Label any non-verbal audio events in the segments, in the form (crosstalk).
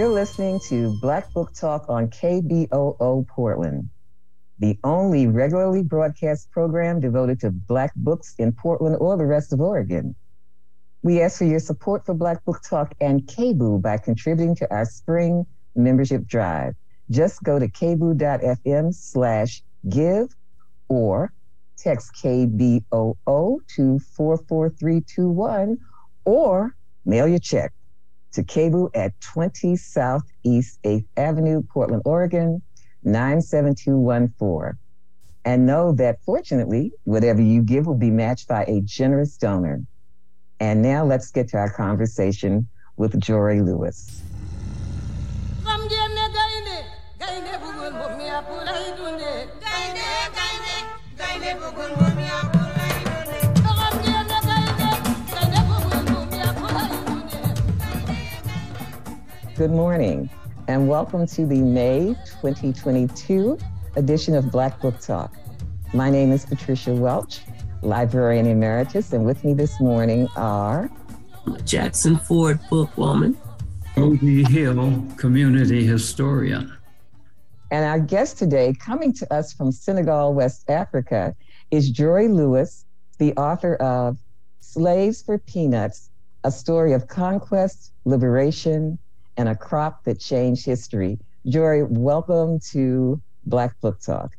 You're listening to Black Book Talk on KBOO Portland, the only regularly broadcast program devoted to Black books in Portland or the rest of Oregon. We ask for your support for Black Book Talk and KBOO by contributing to our spring membership drive. Just go to kboo.fm slash give or text KBOO to 44321 or mail your check to KBOO at 20 Southeast 8th Avenue, Portland, Oregon, 97214. And know that fortunately, whatever you give will be matched by a generous donor. And now let's get to our conversation with Jori Lewis. Good morning, and welcome to the May 2022 edition of Black Book Talk. My name is Patricia Welch, librarian emeritus, and with me this morning are Jackson Ford, bookwoman, Odie Hill, community historian. And our guest today, coming to us from Senegal, West Africa, is Jori Lewis, the author of Slaves for Peanuts, a story of conquest, liberation, and a crop that changed history. Jori, welcome to Black Book Talk.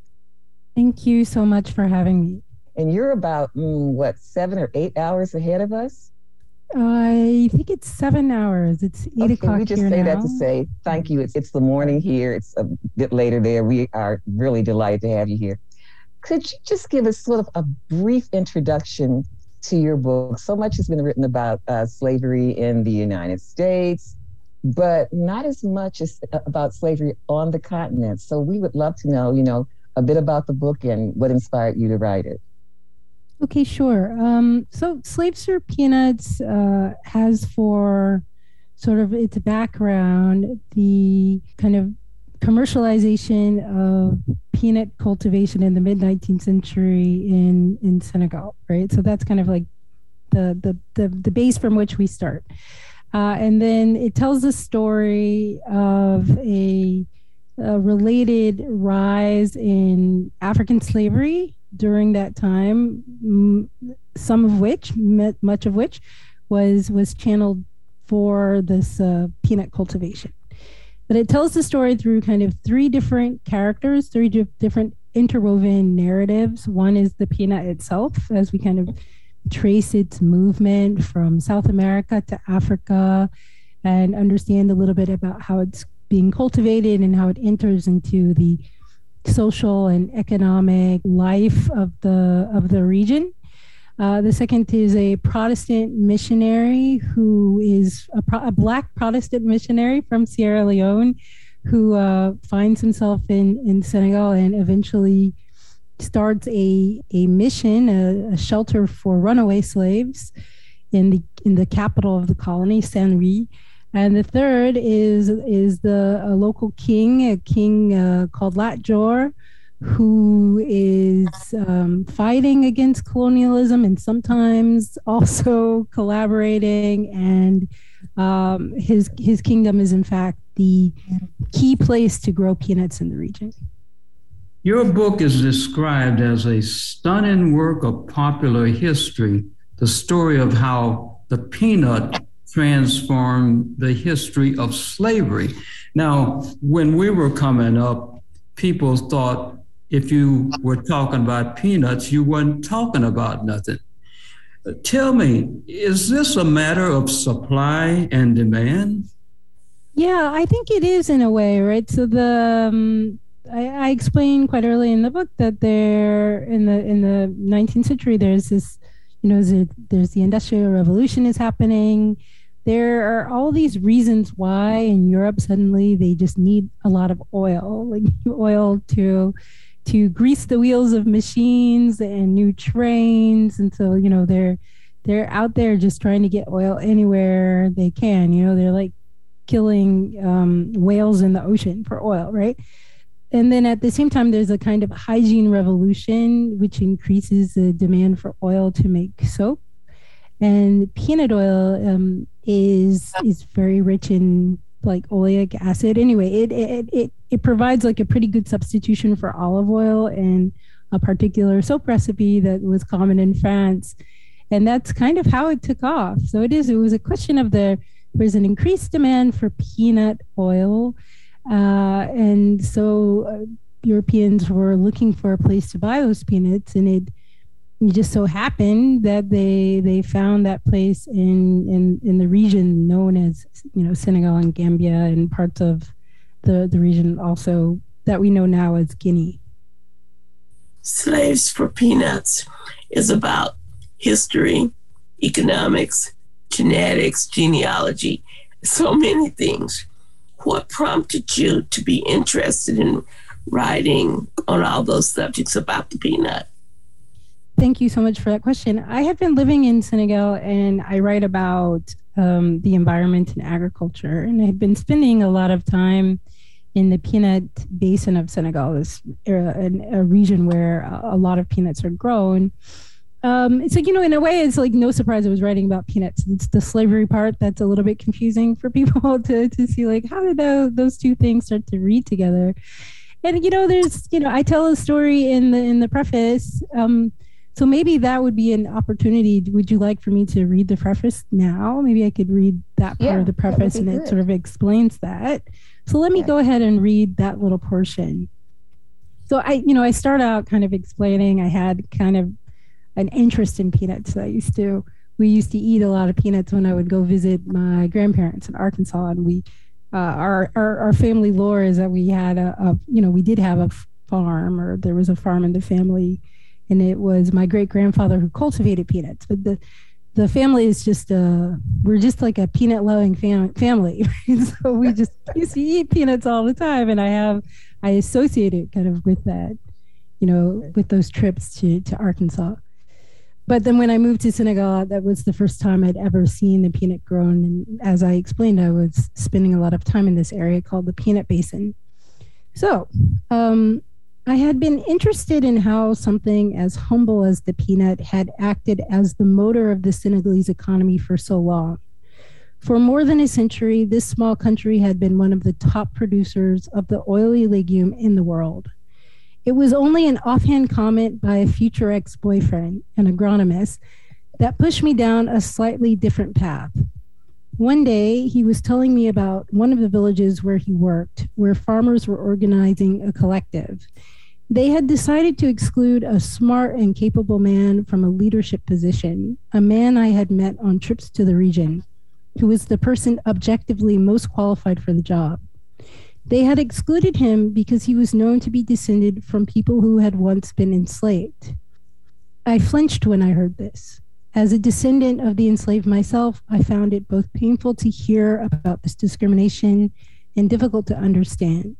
Thank you so much for having me. And you're about, mm, what, seven or eight hours ahead of us? I think it's seven hours. It's eight okay, o'clock. We just say now. that to say thank you. It's, it's the morning here. It's a bit later there. We are really delighted to have you here. Could you just give us sort of a brief introduction to your book? So much has been written about uh, slavery in the United States, but not as much as uh, about slavery on the continent. So we would love to know, you know, a bit about the book and what inspired you to write it. Okay, sure. Um, so, Slaves for Peanuts uh, has for sort of its background the kind of commercialization of peanut cultivation in the mid 19th century in in Senegal, right? So that's kind of like the the the, the base from which we start. Uh, and then it tells the story of a, a, related rise in African slavery during that time, some of which, much of which, was was channeled for this uh, peanut cultivation. But it tells the story through kind of three different characters, three di- different interwoven narratives. One is the peanut itself, as we kind of trace its movement from South America to Africa and understand a little bit about how it's being cultivated and how it enters into the social and economic life of the of the region. Uh, the second is a Protestant missionary who is a, pro- a black Protestant missionary from Sierra Leone who uh, finds himself in, in Senegal and eventually starts a, a mission, a, a, shelter for runaway slaves in the in the capital of the colony, Saint Louis. And the third is is the local king, a king uh, called Latjor, who is um, fighting against colonialism and sometimes (laughs) also collaborating. And um, his his kingdom is in fact the key place to grow peanuts in the region. Your book is described as a stunning work of popular history, the story of how the peanut transformed the history of slavery. Now, when we were coming up, people thought if you were talking about peanuts, you weren't talking about nothing. Tell me, is this a matter of supply and demand? Yeah, I think it is in a way, right? So the um, I, I explained quite early in the book that there in the in the 19th century there's this you know there's, there's the industrial revolution is happening. There are all these reasons why in Europe suddenly they just need a lot of oil like (laughs) oil to to grease the wheels of machines and new trains. And so you know they're they're out there just trying to get oil anywhere they can. You know they're like killing um, whales in the ocean for oil right and then at the same time, there's a kind of hygiene revolution, which increases the demand for oil to make soap. And peanut oil um, is is very rich in like oleic acid. Anyway, it it it it provides like a pretty good substitution for olive oil and a particular soap recipe that was common in France. And that's kind of how it took off. So it is, it was a question of the, there's an increased demand for peanut oil. Uh, and so uh, Europeans were looking for a place to buy those peanuts. And it, it just so happened that they they found that place in in in the region known as you know Senegal and Gambia and parts of the the region also that we know now as Guinea. Slaves for Peanuts is about history, economics, genetics, genealogy, so many things. What prompted you to be interested in writing on all those subjects about the peanut? Thank you so much for that question. I have been living in Senegal and I write about um, the environment and agriculture, and I've been spending a lot of time in the peanut basin of Senegal, is a, a region where a lot of peanuts are grown. Um, so you know, in a way, it's like no surprise I was writing about peanuts. It's the slavery part that's a little bit confusing for (laughs) people (laughs) to to see like how did those those two things start to read together. And you know, there's you know, I tell a story in the in the preface. Um, so maybe that would be an opportunity. Would you like for me to read the preface now? Maybe I could read that part yeah, of the preface and good. it sort of explains that. So let me go ahead and read that little portion. So I, you know, I start out kind of explaining I had kind of an interest in peanuts. I used to, we used to eat a lot of peanuts when I would go visit my grandparents in Arkansas. And we, uh, our, our, our family lore is that we had a, a, you know, we did have a farm or there was a farm in the family and it was my great grandfather who cultivated peanuts. But the the family is just uh we're just like a peanut loving fam- family (laughs) so we (laughs) just used to eat peanuts all the time and i have i associate it kind of with that you know with those trips to to arkansas but then when i moved to senegal that was the first time i'd ever seen the peanut grown and as i explained i was spending a lot of time in this area called the peanut basin so um, I had been interested in how something as humble as the peanut had acted as the motor of the Senegalese economy for so long. For more than a century, this small country had been one of the top producers of the oily legume in the world. It was only an offhand comment by a future ex boyfriend, an agronomist, that pushed me down a slightly different path. One day, he was telling me about one of the villages where he worked, where farmers were organizing a collective. They had decided to exclude a smart and capable man from a leadership position, a man I had met on trips to the region, who was the person objectively most qualified for the job. They had excluded him because he was known to be descended from people who had once been enslaved. I flinched when I heard this. As a descendant of the enslaved myself, I found it both painful to hear about this discrimination and difficult to understand.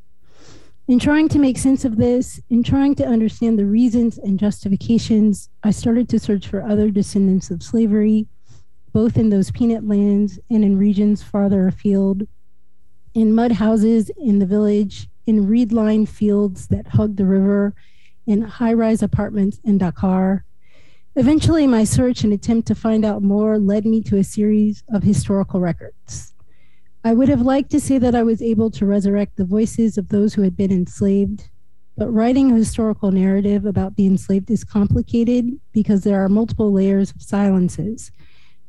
In trying to make sense of this, in trying to understand the reasons and justifications, I started to search for other descendants of slavery, both in those peanut lands and in regions farther afield, in mud houses in the village, in reed lined fields that hug the river, in high rise apartments in Dakar, Eventually, my search and attempt to find out more led me to a series of historical records. I would have liked to say that I was able to resurrect the voices of those who had been enslaved, but writing a historical narrative about the enslaved is complicated because there are multiple layers of silences.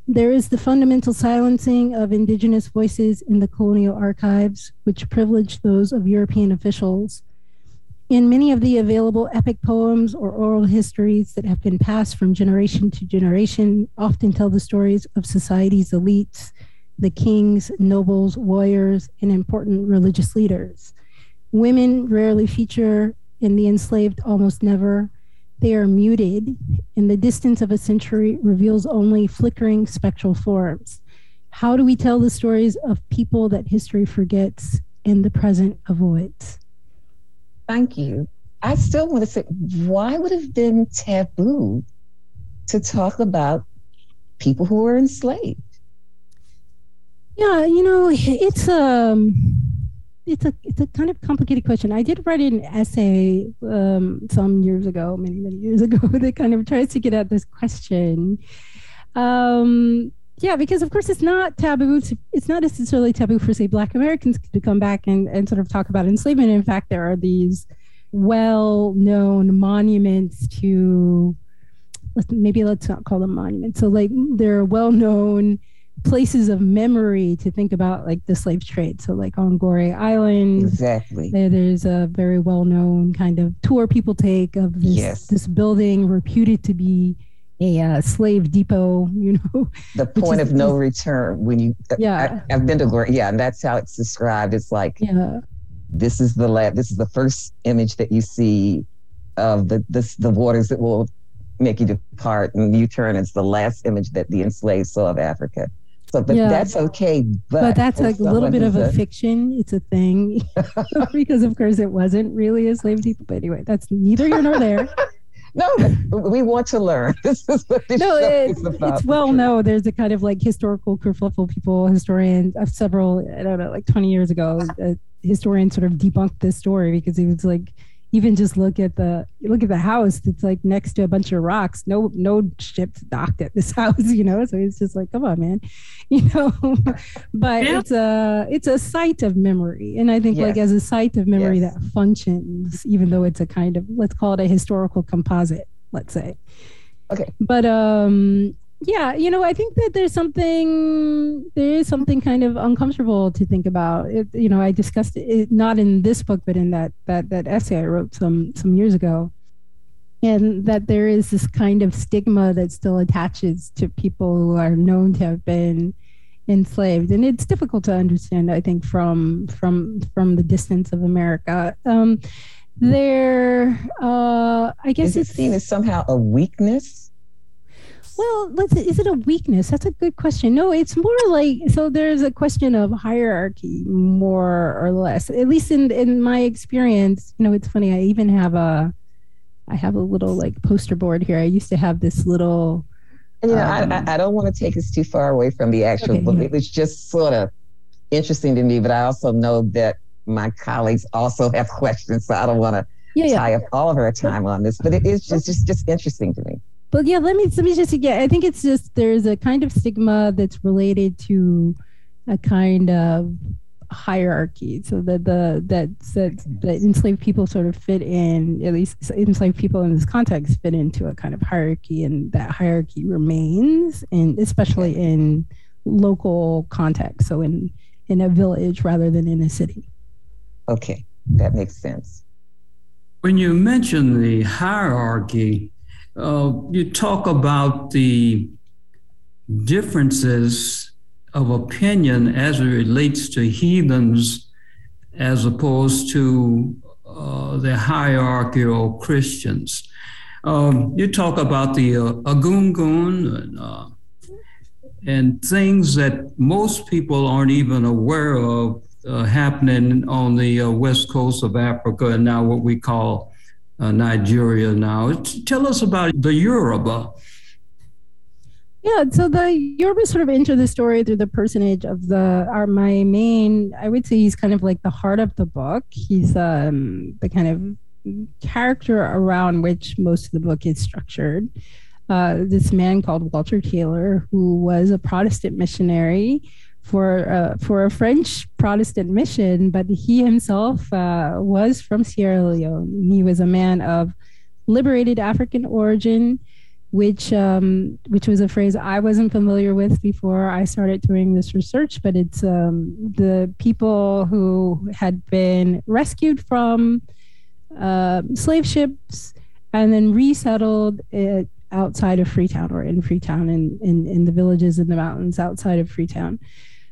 There is the fundamental silencing of Indigenous voices in the colonial archives, which privileged those of European officials in many of the available epic poems or oral histories that have been passed from generation to generation, often tell the stories of society's elites, the kings, nobles, warriors, and important religious leaders. Women rarely feature in the enslaved almost never. They are muted, and the distance of a century reveals only flickering spectral forms. How do we tell the stories of people that history forgets and the present avoids? Thank you. I still want to say, why would it have been taboo to talk about people who were enslaved? Yeah, you know, it's um it's a it's a kind of complicated question. I did write an essay um, some years ago, many many years ago, (laughs) that kind of tries to get at this question. Um, yeah, because of course it's not taboo. To, it's not necessarily taboo for say Black Americans to come back and, and sort of talk about enslavement. In fact, there are these well-known monuments to maybe let's not call them monuments. So like there are well-known places of memory to think about like the slave trade. So like on Goree Island, exactly. There, there's a very well-known kind of tour people take of this yes. this building reputed to be a uh, slave depot. (laughs) You know, the point is, of no return when you. Uh, yeah, I, have been to Goree. Yeah, and that's how it's described. It's like yeah. This is the lab. This is the first image that you see of the this, the waters that will make you depart and you turn. It's the last image that the enslaved saw of Africa. So, but yeah. that's okay. But, but that's a little bit of a, a, fiction. It's a thing (laughs) because, of course, it wasn't really a slave people. But anyway, that's neither here nor there. (laughs) no, we want to learn. (laughs) This is what this no, it's, it's well known. There's a kind of like historical kerfuffle people, historians of uh, several, I don't know, like 20 years ago, a historian sort of debunked this story because he was like, even just look at the look at the house it's like next to a bunch of rocks. No no ships docked at this (laughs) house you know? So it's just like come on man. (laughs) You know? (laughs) But yeah. it's a it's a site of memory. And i think yes. like as a site of memory yes. that functions even though it's a kind of let's call it a historical composite let's say. Okay. But um yeah you know i think that there's something there is something kind of uncomfortable to think about. It, you know i discussed it not in this book but in that that that essay i wrote some some years ago. And that there is this kind of stigma that still attaches to people who are known to have been enslaved. And it's difficult to understand i think from from from the distance of america. Um there uh i guess is it it's seen as somehow a weakness well, is it a weakness? That's a good question. No, it's more like so. There's a question of hierarchy, more or less. At least in in my experience, you know, it's funny. I even have a, I have a little like poster board here. I used to have this little. And, you know, um, I, I don't want to take us too far away from the actual okay, book. Yeah. It was just sort of interesting to me, but I also know that my colleagues also have (laughs) questions, so I don't want to yeah, tie yeah. up all of our time on this. But it is just just just interesting to me but yeah, let me let me just yeah. I think it's just there's a kind of stigma that's related to a kind of hierarchy. So that the that that that enslaved people sort of fit in, at least enslaved people in this context fit into a kind of hierarchy, and that hierarchy remains, and especially in local context. So in in a village rather than in a city. Okay, that makes sense. When you mention the hierarchy, uh, you talk about the differences of opinion as it relates to heathens as opposed to uh, the hierarchical Christians. Um, you talk about the uh, Egungun and, uh, and, things that most people aren't even aware of uh, happening on the uh, west coast of Africa and now what we call uh, Nigeria now. Tell us about the Yoruba. Yeah, so the Yoruba sort of enter the story through the personage of the our my main. I would say he's kind of like the heart of the book. He's um, the kind of character around which most of the book is structured. Uh, this man called Walter Taylor, who was a Protestant missionary for uh, for a French Protestant mission, but he himself uh, was from Sierra Leone. He was a man of liberated African origin, which um, which was a phrase I wasn't familiar with before I started doing this research. But it's um, the people who had been rescued from uh, slave ships and then resettled it outside of Freetown or in Freetown in, in, in the villages in the mountains outside of Freetown.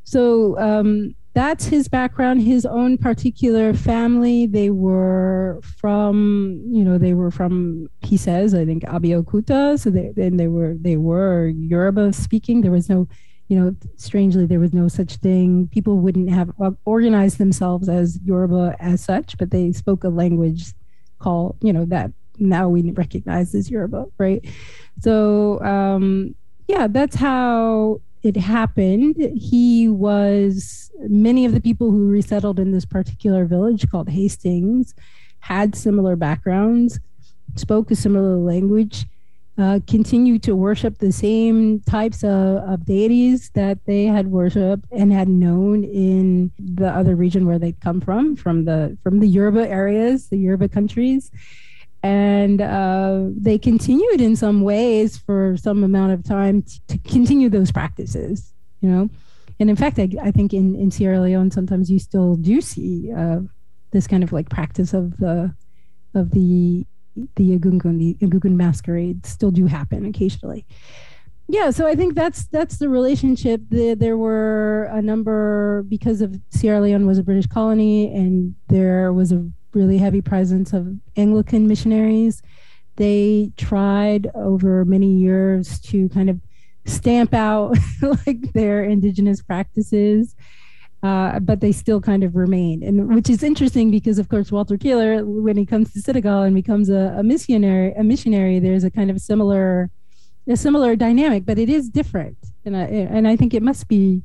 So um, that's his background, his own particular family. They were from, you know, they were from, he says, I think Abeokuta. So they, and they were, they were Yoruba speaking. There was no, you know, strangely, there was no such thing. People wouldn't have organized themselves as Yoruba as such, but they spoke a language called, you know, that now we recognize as Yoruba, right? So, um, yeah, that's how it happened, he was many of the people who resettled in this particular village called Hastings had similar backgrounds, spoke a similar language. uh, continue to worship the same types of, of deities that they had worshipped and had known in the other region where they'd come from, from the from the Yoruba areas, the Yoruba countries. And uh, they continued in some ways for some amount of time t- to continue those practices, you know. And in fact, I, I think in, in Sierra Leone, sometimes you still do see uh, this kind of like practice of the of the the agungun the Egungun masquerade still do happen occasionally. Yeah, so I think that's that's the relationship. The, there were a number because of Sierra Leone was a British colony, and there was a really heavy presence of Anglican missionaries. They tried over many years to kind of stamp out (laughs) like their indigenous practices uh, but they still kind of remain. And which is interesting because, of course, Walter Keeler, when he comes to Senegal and becomes a, a missionary, a missionary, there's a kind of similar, a similar dynamic, but it is different. And I, and I think it must be,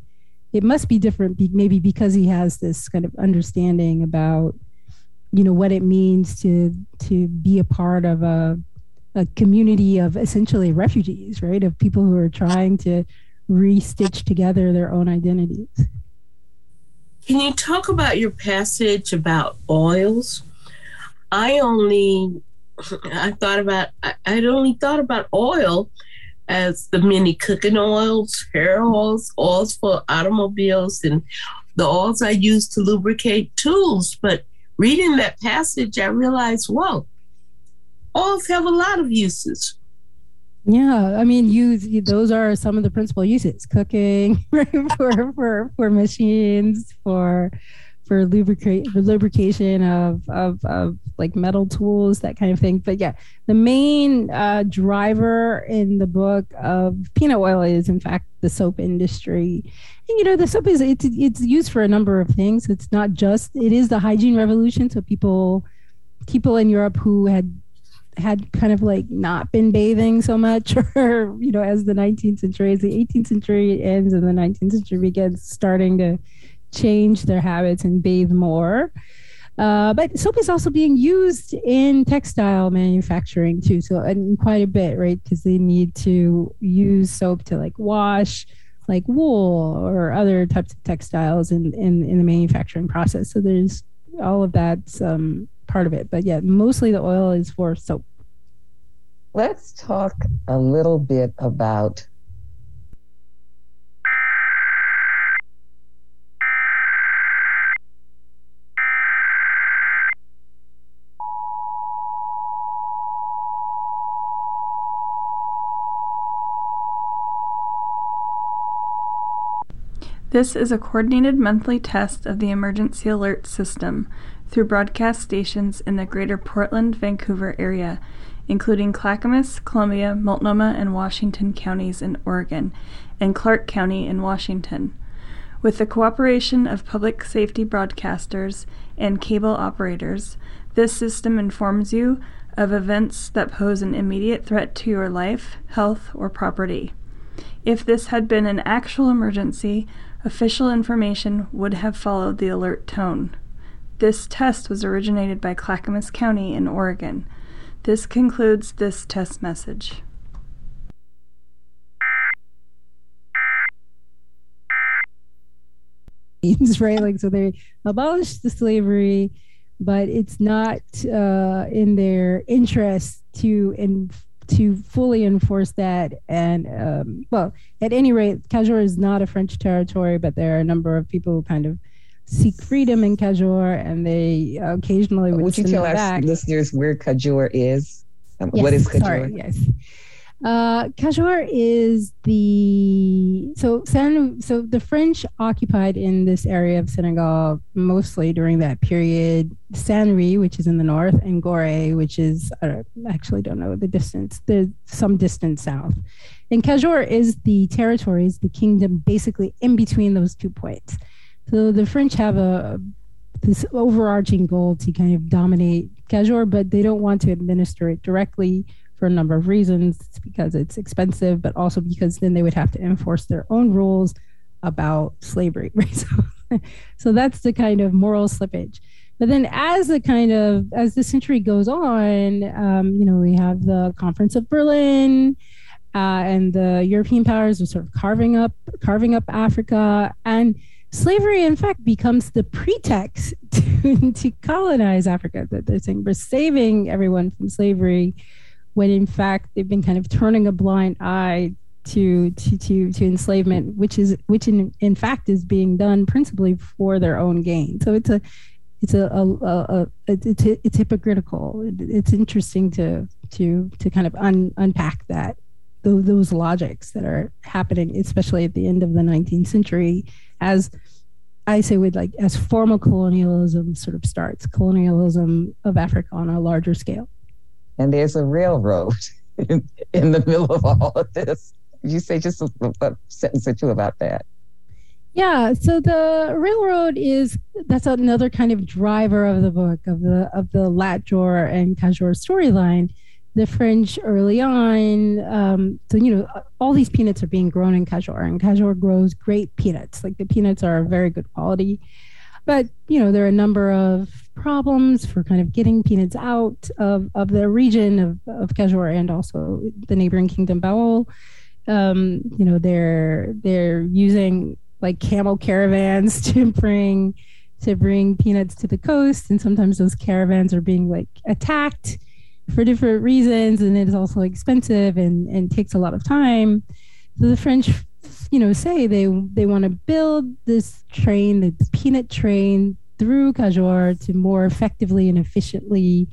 it must be different, maybe because he has this kind of understanding about, you know, what it means to to be a part of a a community of essentially refugees, right? Of people who are trying to restitch together their own identities. Can you talk about your passage about oils? I only, I thought about, I, would only thought about oil as the many cooking oils, hair oils, oils for automobiles, and the oils I use to lubricate tools. But reading that passage, I realized, whoa, oils have a lot of uses. Yeah, I mean, use those are some of the principal uses: cooking (laughs) for for for machines, for for lubricate for lubrication of, of of like metal tools, that kind of thing. But yeah, the main uh, driver in the book of peanut oil is, in fact, the soap industry. And you know, the soap is it's it's used for a number of things. It's not just it is the hygiene revolution. So people people in Europe who had had kind of like not been bathing so much (laughs) or you know as the 19th century as the 18th century ends and the 19th century begins starting to change their habits and bathe more uh, but soap is also being used in textile manufacturing too so and quite a bit right because they need to use soap to like wash like wool or other types of textiles in, in, in the manufacturing process so there's all of that's um, part of it. But yeah, mostly the oil is for soap. Let's talk a little bit about This is a coordinated monthly test of the emergency alert system through broadcast stations in the greater Portland, Vancouver area, including Clackamas, Columbia, Multnomah, and Washington counties in Oregon, and Clark County in Washington. With the cooperation of public safety broadcasters and cable operators, this system informs you of events that pose an immediate threat to your life, health, or property. If this had been an actual emergency, official information would have followed the alert tone. This test was originated by Clackamas County in Oregon. This concludes this test message. right like so they abolished the slavery but it's not uh, in their interest to in, to fully enforce that and um, well at any rate Cajour is not a french territory but there are a number of people who kind of seek freedom in Cajour, and they occasionally would, would you tell our back. listeners where Cajour is? Um, yes, what is Cajour? Sorry, yes. Uh, is the so San so the French occupied in this area of Senegal mostly during that period. Sanri, which is in the north, and Gore, which is I actually don't know the distance. There's some distance south. And Cajour is the territories, the kingdom, basically in between those two points. So the French have a this overarching goal to kind of dominate Cajour, but they don't want to administer it directly for a number of reasons. It's because it's expensive, but also because then they would have to enforce their own rules about slavery. (laughs) Right? So, so that's the kind of moral slippage. But then, as the kind of as the century goes on, um, you know, we have the Conference of Berlin, uh, and the European powers are sort of carving up carving up Africa, and slavery, in fact, becomes the pretext (laughs) to, to colonize Africa. That they're saying we're saving everyone from slavery, when in fact they've been kind of turning a blind eye to to to, to enslavement, which is which in in fact is being done principally for their own gain. So it's a it's a, a, a, a it's it's hypocritical. It's interesting to to to kind of un, unpack that those, those logics that are happening, especially at the end of the 19th century, as I say with like as formal colonialism sort of starts, colonialism of Africa on a larger scale. And there's a railroad (laughs) in, in the middle of all of this. You say just a, a sentence or two about that. Yeah, so the railroad is that's another kind of driver of the book of the of the Lat Jor and Kajor storyline. The French early on, um, so you know, all these peanuts are being grown in Kajor, and Kajor grows great peanuts. Like the peanuts are very good quality, but you know there are a number of problems for kind of getting peanuts out of, of the region of, of Kajor and also the neighboring kingdom Baol. Um, you know they're they're using like camel caravans (laughs) to bring to bring peanuts to the coast and sometimes those caravans are being like attacked for different reasons and it is also expensive and and takes a lot of time so the french you know say they they want to build this train the peanut train through Kajor to more effectively and efficiently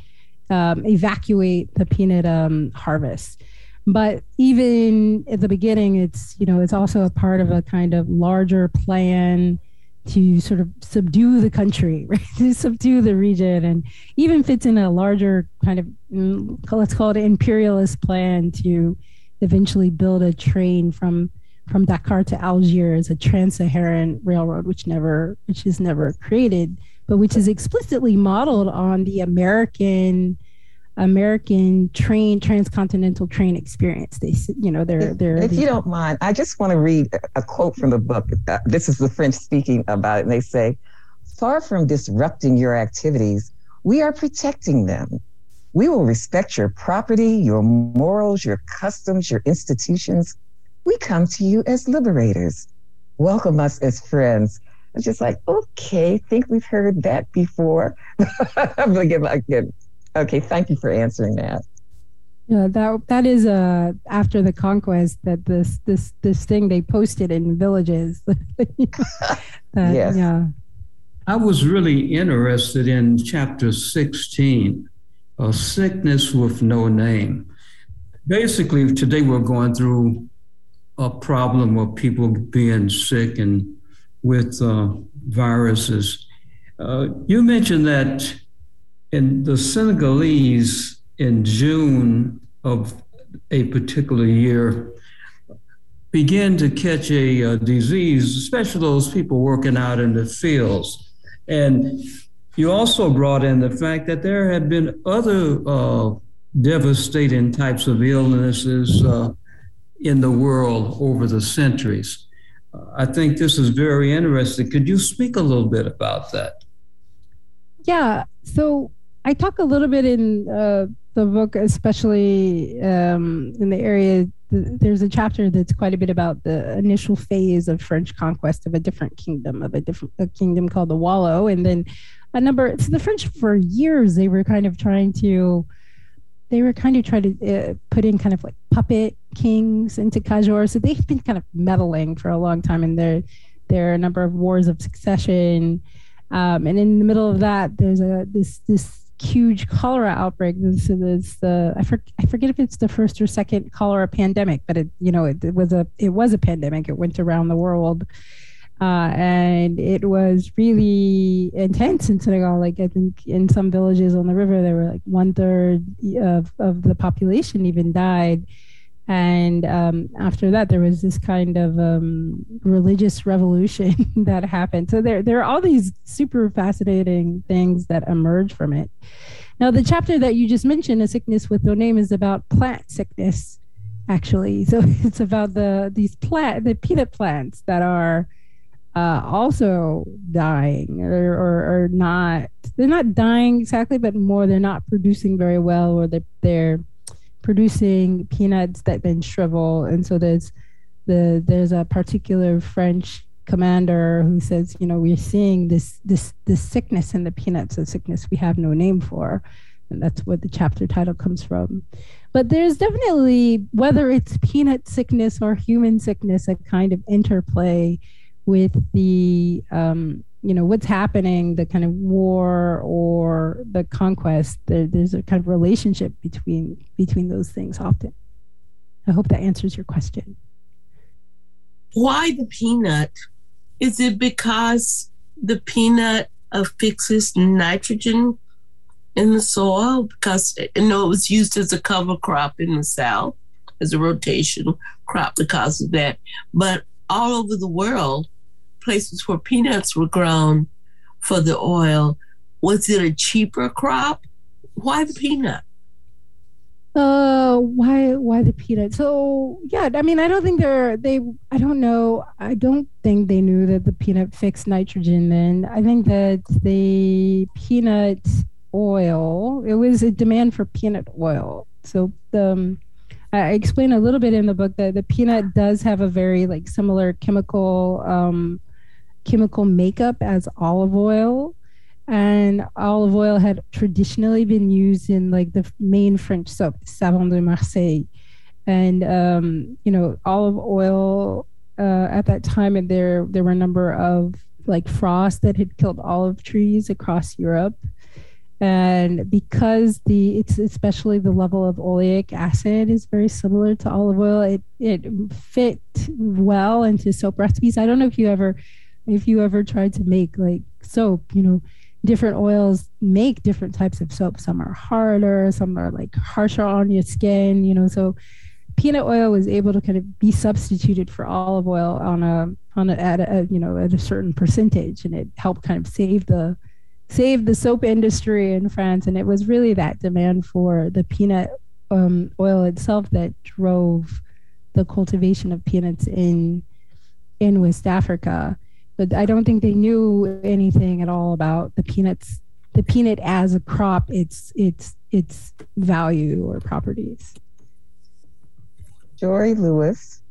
um, evacuate the peanut um, harvest. But even at the beginning it's you know it's also a part of a kind of larger plan to sort of subdue the country (laughs) right? To subdue the region and even fits in a larger kind of mm, let's call it an imperialist plan to eventually build a train from from Dakar to Algiers a trans-Saharan railroad which never which is never created but which is explicitly modeled on the American American train transcontinental train experience. They, you know, they're they're. If you don't mind, I just want to read a quote from the book. Uh, this is the French speaking about it, and they say, "Far from disrupting your activities, we are protecting them. We will respect your property, your morals, your customs, your institutions. We come to you as liberators. Welcome us as friends." It's just like, okay, think we've heard that before. (laughs) I'm gonna give, give Okay, thank you for answering that. Yeah, that that is uh after the conquest that this this this thing they posted in villages. (laughs) that, yes. Yeah. I was really interested in chapter 16, a sickness with no name. Basically, today we're going through a problem of people being sick and with uh, viruses. Uh, you mentioned that in the Senegalese in June of a particular year began to catch a, a, disease, especially those people working out in the fields. And you also brought in the fact that there had been other uh, devastating types of illnesses uh, in the world over the centuries. I think this is very interesting. Could you speak a little bit about that? Yeah. So I talk a little bit in uh, the book, especially um, in the area. There's a chapter that's quite a bit about the initial phase of French conquest of a different kingdom, of a different a kingdom called the Wallo, and then a number. So the French, for years, they were kind of trying to, they were kind of trying to uh, put in kind of like puppet kings into Kajor. So they've been kind of meddling for a long time, and there, there are a number of wars of succession. Um, and in the middle of that, there's a this this huge cholera outbreak. This is the I, for, I forget if it's the first or second cholera pandemic, but it you know it, it was a it was a pandemic. It went around the world, uh, and it was really intense in Senegal. Like I think in some villages on the river, there were like one third of of the population even died. And um, after that, there was this kind of um, religious revolution (laughs) that happened. So there, there are all these super fascinating things that emerge from it. Now, the chapter that you just mentioned, "A Sickness with No Name," is about plant sickness, actually. (laughs) So it's about the these plant, the peanut plants that are uh, also dying. Or, or, or, not they're not dying exactly but more they're not producing very well or they're, they're producing peanuts that then shrivel. And so there's the there's a particular french commander who says you know we're seeing this this this sickness in the peanuts a sickness we have no name for. And that's what the chapter title comes from. But there's definitely whether it's peanut sickness or human sickness a kind of interplay with the um, you know what's happening the kind of war or the conquest there, there's a kind of relationship between between those things often. I hope that answers your question. Why the peanut? Is it because the peanut affixes nitrogen in the soil? Because you know it was used as a cover crop in the south as a rotation crop because of that. But all over the world places where peanuts were grown for the oil, was it a cheaper crop? Why the peanut? Uh, why why the peanut? So yeah, I mean, I don't think they're they. I don't know. I don't think they knew that the peanut fixed nitrogen. Then I think that the peanut oil. It was a demand for peanut oil. So the um, I explain a little bit in the book that the peanut does have a very like similar chemical um, chemical makeup as olive oil. And olive oil had traditionally been used in like the main French soap, Savon de Marseille. And, um, you know, olive oil uh, at that time, and there, there were a number of like frost that had killed olive trees across Europe. And because the it's especially the level of oleic acid is very similar to olive oil, it it fit well into soap recipes. I don't know if you ever if you ever tried to make like soap, you know, different oils make different types of soap. Some are harder, some are like harsher on your skin, you know. So peanut oil was able to kind of be substituted for olive oil on a on a, at a you know at a certain percentage, and it helped kind of save the save the soap industry in France. And it was really that demand for the peanut um, oil itself that drove the cultivation of peanuts in in West Africa but I don't think they knew anything at all about the peanuts, the peanut as a crop, its its its value or properties. Jori Lewis,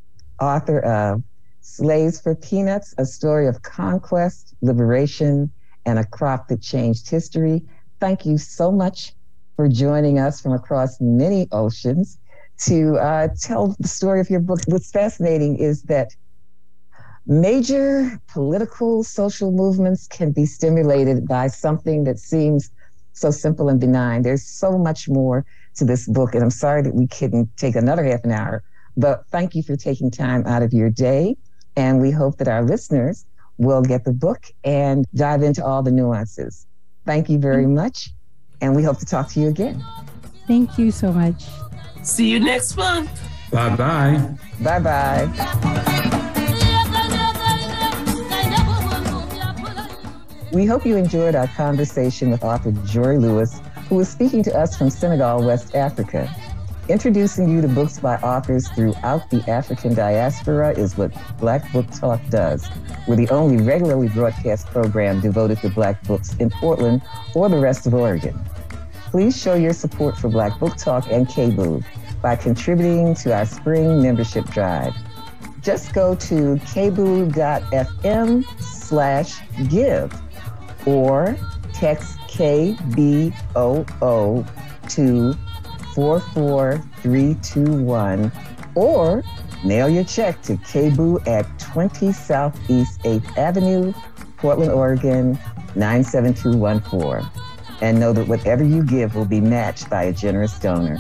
author of Slaves for Peanuts, a story of conquest, liberation, and a crop that changed history. Thank you so much for joining us from across many oceans to uh, tell the story of your book. What's fascinating is that Major political social movements can be stimulated by something that seems so simple and benign. There's so much more to this book, and I'm sorry that we couldn't take another half an hour, but thank you for taking time out of your day. And we hope that our listeners will get the book and dive into all the nuances. Thank you very mm-hmm. much, and we hope to talk to you again. Thank you so much. See you next month. Bye bye. Bye bye. We hope you enjoyed our conversation with author Jori Lewis, who is speaking to us from Senegal, West Africa. Introducing you to books by authors throughout the African diaspora is what Black Book Talk does. We're the only regularly broadcast program devoted to Black books in Portland or the rest of Oregon. Please show your support for Black Book Talk and KBOO by contributing to our spring membership drive. Just go to kboo.fm slash give or text KBOO to 44321 or mail your check to KBOO at 20 Southeast 8th Avenue, Portland, Oregon 97214. And know that whatever you give will be matched by a generous donor.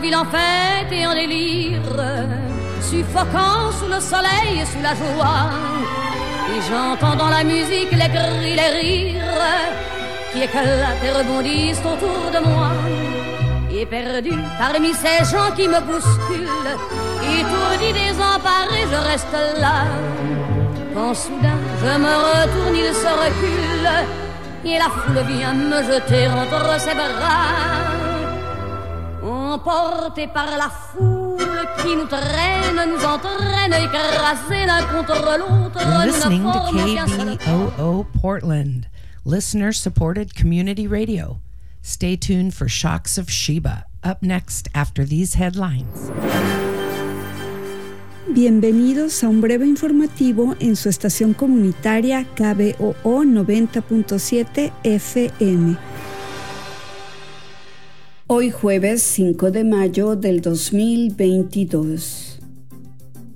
Ville en fête et en délire, suffoquant sous le soleil et sous la joie. Et j'entends dans la musique les cris, les rires qui éclatent et rebondissent autour de moi. et perdu parmi ces gens qui me bousculent. Étourdi, désemparé, je reste là. Quand soudain je me retourne, il se recule et la foule vient me jeter entre ses bras. Emporté par la foule qui nous traîne, nous entraîne écrasés l'un contre l'autre. You're listening to KBOO Portland, listener supported community radio. Stay tuned for Shocks of Sheba, up next after these headlines. Bienvenidos a un breve informativo en su estación comunitaria KBOO 90.7 FM. Hoy jueves 5 de mayo del 2022.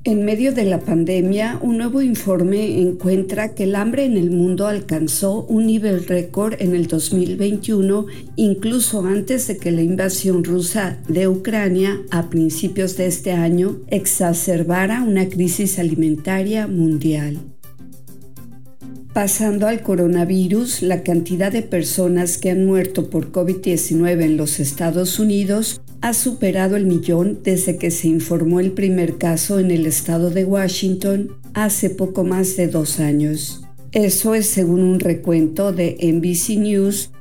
En medio de la pandemia, un nuevo informe encuentra que el hambre en el mundo alcanzó un nivel récord en el 2021, incluso antes de que la invasión rusa de Ucrania a principios de este año exacerbara una crisis alimentaria mundial. Pasando al coronavirus, la cantidad de personas que han muerto por COVID-19 en los Estados Unidos ha superado el millón desde que se informó el primer caso en el estado de Washington hace poco más de dos años. Eso es según un recuento de NBC News